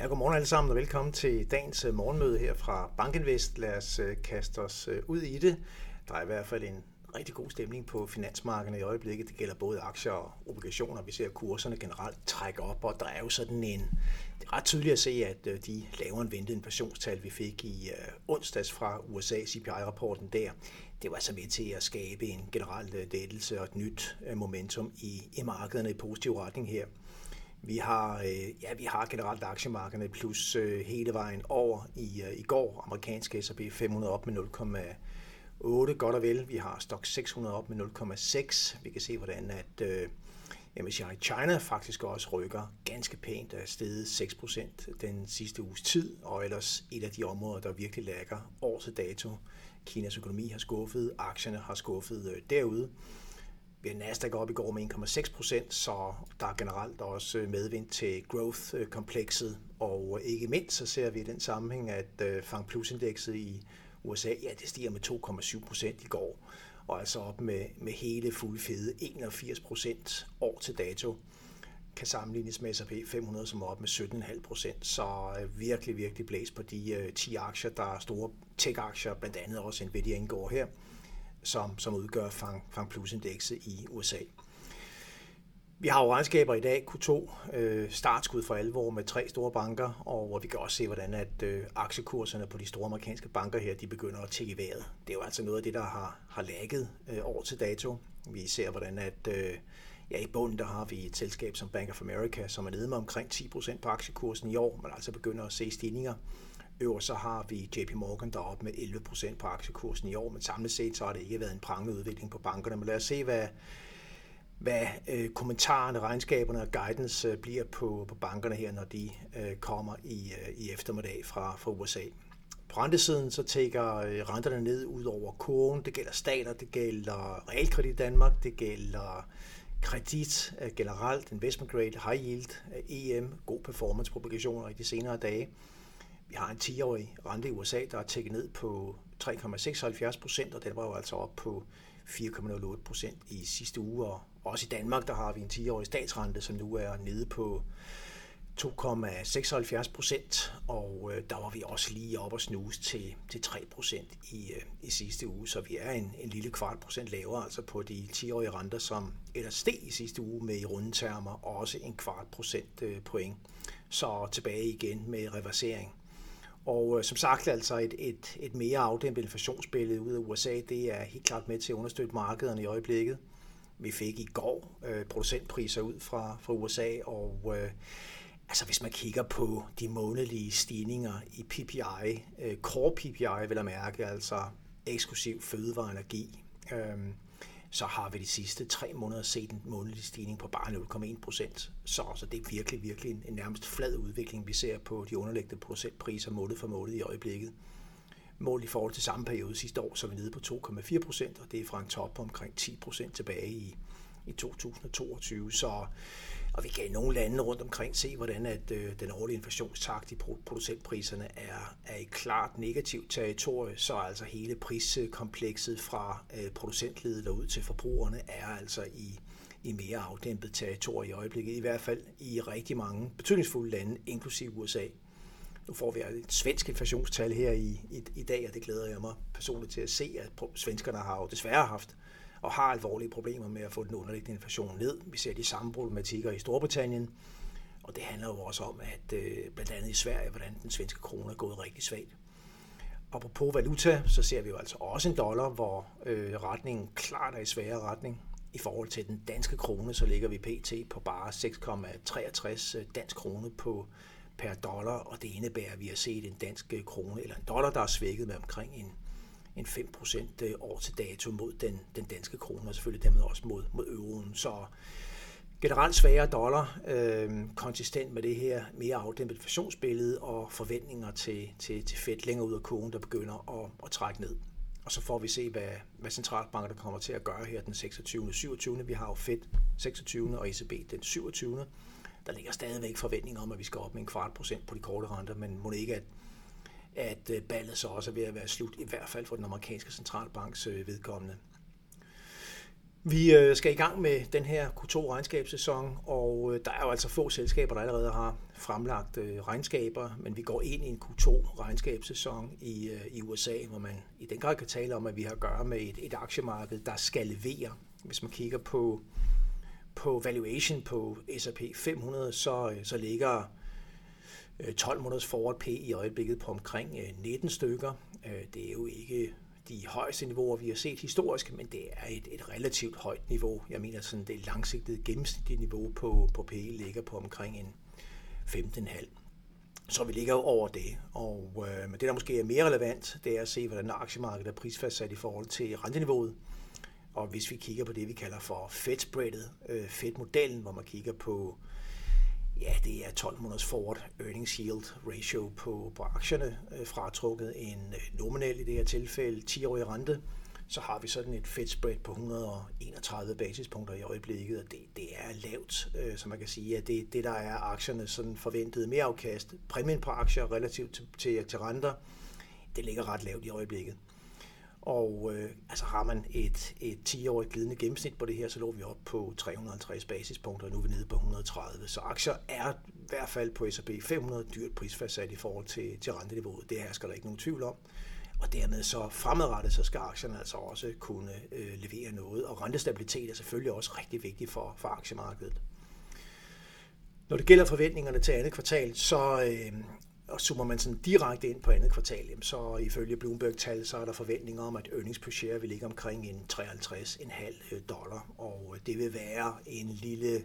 Ja, godmorgen alle sammen og velkommen til dagens øh, morgenmøde her fra Bankinvest. Lad os øh, kaste os øh, ud i det. Der er i hvert fald en rigtig god stemning på finansmarkederne i øjeblikket. Det gælder både aktier og obligationer. Vi ser kurserne generelt trække op, og der er jo sådan en... Det er ret tydeligt at se, at de lavere end ventede inflationstal, vi fik i onsdags fra USA, CPI-rapporten der, det var altså med til at skabe en generel lettelse og et nyt momentum i, i markederne i positiv retning her. Vi har, øh, ja, vi har generelt aktiemarkederne plus øh, hele vejen over i, øh, i går. Amerikanske S&P 500 op med 0,8 godt og vel. Vi har Stock 600 op med 0,6. Vi kan se, hvordan at øh, MSCI China faktisk også rykker ganske pænt af steget 6% den sidste uges tid, og ellers et af de områder, der virkelig lægger år til dato. Kinas økonomi har skuffet, aktierne har skuffet øh, derude. Øh, Nasdaq op i går med 1,6 procent, så der er generelt også øh, medvind til growth-komplekset. Øh, og ikke mindst så ser vi i den sammenhæng, at Fang Plus-indekset i USA, ja, det stiger med 2,7 procent i går, og altså op med, med hele fulde fede 81 procent år til dato kan sammenlignes med S&P 500, som er op med 17,5 procent. Så virkelig, virkelig blæs på de 10 aktier, der er store tech-aktier, blandt andet også Nvidia indgår her som, som udgør Fang, Fang Plus-indekset i USA. Vi har jo regnskaber i dag, Q2, øh, startskud for alvor med tre store banker, og vi kan også se, hvordan at øh, aktiekurserne på de store amerikanske banker her, de begynder at tække i vejret. Det er jo altså noget af det, der har, har lagget øh, år til dato. Vi ser, hvordan at øh, ja, i bunden der har vi et selskab som Bank of America, som er nede med omkring 10% på aktiekursen i år, men altså begynder at se stigninger Øverst så har vi JP Morgan der op med 11% på aktiekursen i år, men samlet set så har det ikke været en prangende udvikling på bankerne. Men lad os se, hvad, hvad øh, kommentarerne, regnskaberne og guidance øh, bliver på, på bankerne her, når de øh, kommer i, øh, i eftermiddag fra, fra USA. På rentesiden så tækker øh, renterne ned ud over kurven. Det gælder stater, det gælder realkredit i Danmark, det gælder kredit øh, generelt, investment grade, high yield, øh, EM, god performance på obligationer i de senere dage. Vi har en 10-årig rente i USA, der er tækket ned på 3,76 procent, og den var jo altså op på 4,08 procent i sidste uge. Og også i Danmark, der har vi en 10-årig statsrente, som nu er nede på 2,76 procent, og øh, der var vi også lige op og snuse til, til 3 procent i, øh, i sidste uge, så vi er en, en lille kvart procent lavere, altså på de 10-årige renter, som ellers steg i sidste uge med i rundetermer, og også en kvart procent øh, point. Så tilbage igen med reversering. Og øh, som sagt, altså et, et, et mere afdæmpet inflationsbillede ud af USA, det er helt klart med til at understøtte markederne i øjeblikket. Vi fik i går øh, producentpriser ud fra, fra USA, og øh, altså hvis man kigger på de månedlige stigninger i PPI, øh, core PPI vil jeg mærke, altså eksklusiv fødevareenergi, øh, så har vi de sidste tre måneder set en månedlig stigning på bare 0,1 procent. Så, så det er virkelig, virkelig en, en nærmest flad udvikling, vi ser på de underliggende procentpriser måned for måned i øjeblikket. Målt i forhold til samme periode sidste år, så er vi nede på 2,4 procent, og det er fra en top på omkring 10 procent tilbage i, i 2022. Så og vi kan i nogle lande rundt omkring se, hvordan at øh, den årlige inflationstakt i producentpriserne er, er i klart negativt territorie, så altså hele priskomplekset fra øh, producentledet og ud til forbrugerne er altså i, i mere afdæmpet territorie i øjeblikket, i hvert fald i rigtig mange betydningsfulde lande, inklusive USA. Nu får vi et svensk inflationstal her i, i, i dag, og det glæder jeg mig personligt til at se, at svenskerne har jo desværre haft og har alvorlige problemer med at få den underliggende inflation ned. Vi ser de samme problematikker i Storbritannien, og det handler jo også om, at øh, blandt andet i Sverige, hvordan den svenske krone er gået rigtig svagt. Og på valuta, så ser vi jo altså også en dollar, hvor øh, retningen klart er i sværere retning. I forhold til den danske krone, så ligger vi pt. på bare 6,63 øh, dansk krone på per dollar, og det indebærer, at vi har set en dansk øh, krone, eller en dollar, der er svækket med omkring en en 5% øh, år til dato mod den, den danske krone, og selvfølgelig dermed også mod, mod euroen. Så generelt svagere dollar, øh, konsistent med det her mere afdæmpet inflationsbillede og forventninger til, til, til Fed længere ud af kurven, der begynder at, at trække ned. Og så får vi se, hvad, hvad centralbanker kommer til at gøre her den 26. og 27. Vi har jo Fed 26. og ECB den 27. Der ligger stadigvæk forventninger om, at vi skal op med en kvart procent på de korte renter, men må det ikke, at at øh, ballet så også er ved at være slut, i hvert fald for den amerikanske centralbanks øh, vedkommende. Vi øh, skal i gang med den her Q2-regnskabssæson, og der er jo altså få selskaber, der allerede har fremlagt regnskaber, men vi går ind i en Q2-regnskabssæson i, i USA, hvor man i den grad kan tale om, at vi har at gøre med et, et aktiemarked, der skal levere. Hvis man kigger på, på valuation på S&P 500, så, så ligger Øh, 12 måneders forward P i øjeblikket på omkring øh, 19 stykker. Øh, det er jo ikke de højeste niveauer, vi har set historisk, men det er et, et relativt højt niveau. Jeg mener, sådan det langsigtede gennemsnitlige niveau på, på PE ligger på omkring en 15,5. Så vi ligger over det. Og øh, men det, der måske er mere relevant, det er at se, hvordan aktiemarkedet er prisfastsat i forhold til renteniveauet. Og hvis vi kigger på det, vi kalder for Fed-spreadet, øh, Fed-modellen, hvor man kigger på Ja, det er 12 måneders forward earnings yield ratio på, på aktierne, øh, fratrukket en øh, nominel i det her tilfælde 10-årig rente. Så har vi sådan et Fed spread på 131 basispunkter i øjeblikket, og det, det er lavt, øh, så man kan sige, at det, det der er aktierne sådan forventede mere afkast, præmien på aktier relativt til, til, til renter, det ligger ret lavt i øjeblikket. Og øh, altså har man et, et 10-årigt glidende gennemsnit på det her, så lå vi op på 350 basispunkter, og nu er vi nede på 130. Så aktier er i hvert fald på S&P 500 dyrt prisfastsat i forhold til, til renteniveauet. Det her skal der ikke nogen tvivl om. Og dermed så fremadrettet, så skal aktierne altså også kunne øh, levere noget. Og rentestabilitet er selvfølgelig også rigtig vigtigt for, for aktiemarkedet. Når det gælder forventningerne til andet kvartal, så, øh, og zoomer man sådan direkte ind på andet kvartal, så ifølge Bloomberg-tal, så er der forventninger om, at earnings per share vil ligge omkring en 53,5 dollar, og det vil være en lille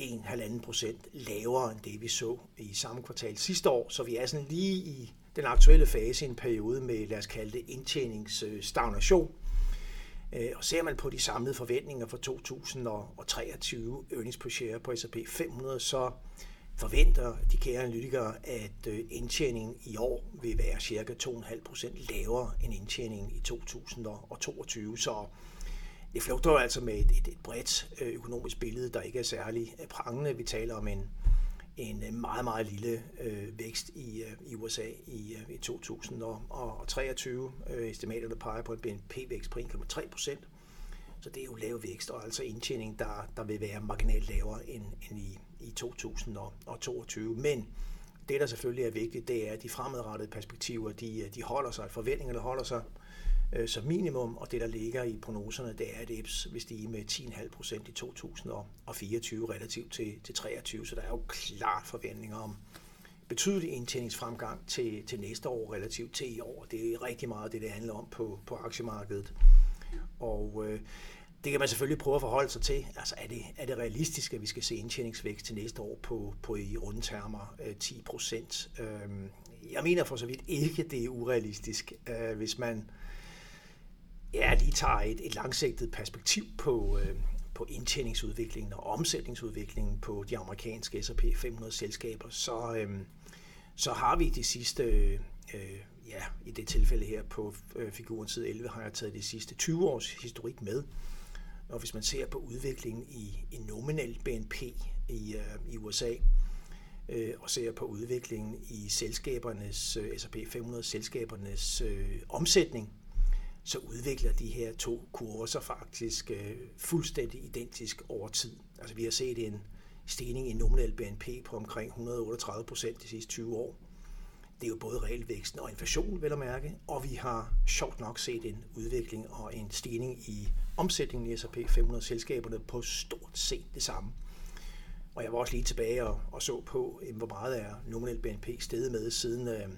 1,5 procent lavere end det, vi så i samme kvartal sidste år. Så vi er sådan lige i den aktuelle fase i en periode med, lad os kalde det, indtjeningsstagnation. Øh, og ser man på de samlede forventninger for 2023 earnings per share på S&P 500, så forventer de kære analytikere, at øh, indtjeningen i år vil være cirka 2,5 procent lavere end indtjeningen i 2022. Så det flugter altså med et, et, et bredt øh, økonomisk billede, der ikke er særlig øh, prangende. Vi taler om en, en meget, meget lille øh, vækst i, øh, i USA i, øh, i 2023. Øh, estimaterne peger på en BNP-vækst på 1,3 procent. Så det er jo lav vækst, og altså indtjening, der, der vil være marginalt lavere end, end i, i 2022. Men det, der selvfølgelig er vigtigt, det er, at de fremadrettede perspektiver, de, øh, de holder sig, forventningerne holder sig øh, som minimum, og det, der ligger i prognoserne, det er, at EPS vil stige med 10,5 procent i 2024 relativt til, til 23, så der er jo klart forventninger om betydelig indtjeningsfremgang til, til næste år relativt til i år. Det er rigtig meget det, det handler om på, på aktiemarkedet. Og øh, det kan man selvfølgelig prøve at forholde sig til. Altså er det, er det realistisk, at vi skal se indtjeningsvækst til næste år på, på i runde termer 10 øh, procent? Øhm, jeg mener for så vidt ikke, det er urealistisk, øh, hvis man ja, lige tager et, et langsigtet perspektiv på, øh, på indtjeningsudviklingen og omsætningsudviklingen på de amerikanske S&P 500 selskaber, så, så har vi de sidste øh, ja, i det tilfælde her på øh, figuren side 11 har jeg taget de sidste 20 års historik med. Og hvis man ser på udviklingen i, i nominel BNP i, øh, i USA, øh, og ser på udviklingen i selskabernes, øh, S&P 500 selskabernes øh, omsætning, så udvikler de her to kurver sig faktisk øh, fuldstændig identisk over tid. Altså vi har set en stigning i nominel BNP på omkring 138 procent de sidste 20 år. Det er jo både realvæksten og inflation, vel at mærke, og vi har sjovt nok set en udvikling og en stigning i omsætningen i S&P 500 selskaberne på stort set det samme. Og jeg var også lige tilbage og, og så på, øhm, hvor meget er nominel BNP steget med siden øh,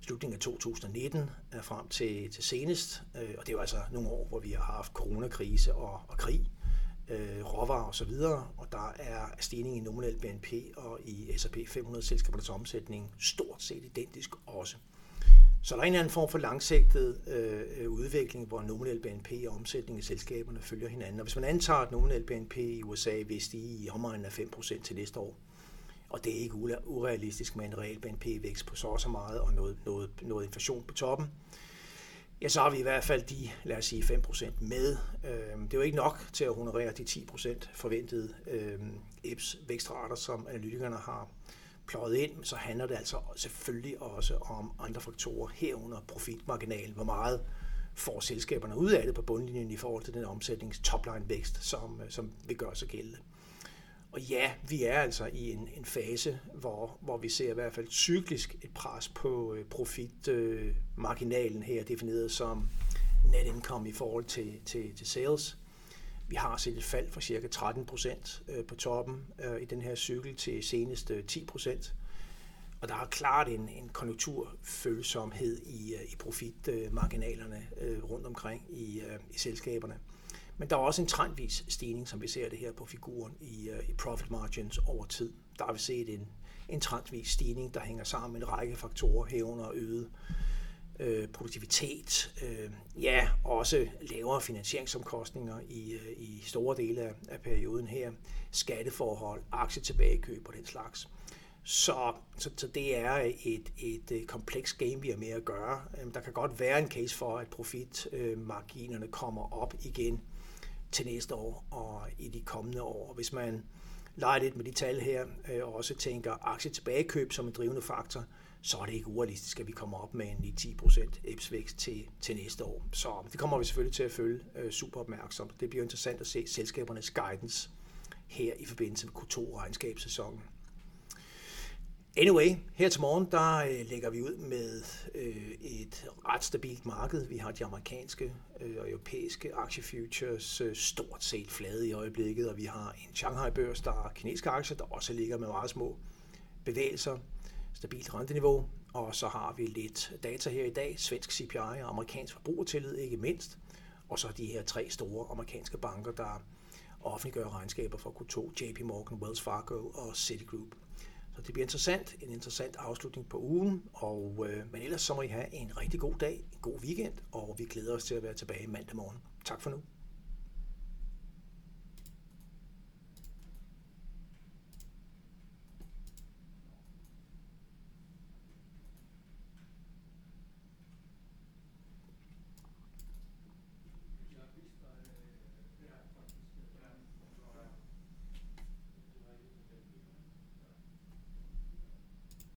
slutningen af 2019 øh, frem til, til senest. Øh, og det er jo altså nogle år, hvor vi har haft coronakrise og, og krig, råvarer osv., og, og der er stigning i nominel BNP og i S&P 500 selskabernes omsætning stort set identisk også. Så der er en eller anden form for langsigtet øh, udvikling, hvor nominel BNP og omsætning i selskaberne følger hinanden. Og hvis man antager, at nominel BNP i USA vil stige i omegnen af 5% til næste år, og det er ikke urealistisk med en real BNP-vækst på så og så meget og noget, noget, noget inflation på toppen, ja, så har vi i hvert fald de, lad os sige, 5% med. Øhm, det er jo ikke nok til at honorere de 10% forventede øh, EPS vækstrater, som analytikerne har pløjet ind, så handler det altså selvfølgelig også om andre faktorer herunder profitmarginalen. Hvor meget får selskaberne ud af det på bundlinjen i forhold til den omsætnings topline vækst, som, øh, som vil gøre sig gældende. Og ja, vi er altså i en, en fase, hvor, hvor vi ser i hvert fald cyklisk et pres på øh, profitmarginalen øh, her, defineret som net income i forhold til, til, til sales. Vi har set et fald fra cirka 13 procent øh, på toppen øh, i den her cykel til senest 10 procent. Og der er klart en, en konjunkturfølsomhed i, øh, i profitmarginalerne øh, rundt omkring i, øh, i selskaberne. Men der er også en trendvis stigning, som vi ser det her på figuren i, uh, i profit margins over tid. Der har vi set en, en trendvis stigning, der hænger sammen med en række faktorer, herunder øget øh, produktivitet, øh, ja, også lavere finansieringsomkostninger i, øh, i store dele af, af perioden her, skatteforhold, aktietilbagekøb og den slags. Så, så, så det er et, et, et komplekst game, vi har med at gøre. Øhm, der kan godt være en case for, at profitmarginerne kommer op igen til næste år og i de kommende år. Hvis man leger lidt med de tal her, øh, og også tænker aktietilbagekøb som en drivende faktor, så er det ikke urealistisk, at vi kommer op med en 10% EPS-vækst til, til næste år. Så det kommer vi selvfølgelig til at følge øh, super opmærksomt. Det bliver interessant at se selskabernes guidance her i forbindelse med Q2-regnskabssæsonen. Anyway, her til morgen, der øh, lægger vi ud med øh, et ret stabilt marked. Vi har de amerikanske øh, og europæiske aktiefutures øh, stort set flade i øjeblikket, og vi har en Shanghai-børs, der er kinesiske aktier, der også ligger med meget små bevægelser, stabilt renteniveau, og så har vi lidt data her i dag, svensk CPI og amerikansk forbrugertillid ikke mindst, og så de her tre store amerikanske banker, der offentliggør regnskaber for Q2, JP Morgan, Wells Fargo og Citigroup. Så det bliver interessant, en interessant afslutning på ugen, og, øh, men ellers så må I have en rigtig god dag, en god weekend, og vi glæder os til at være tilbage mandag morgen. Tak for nu.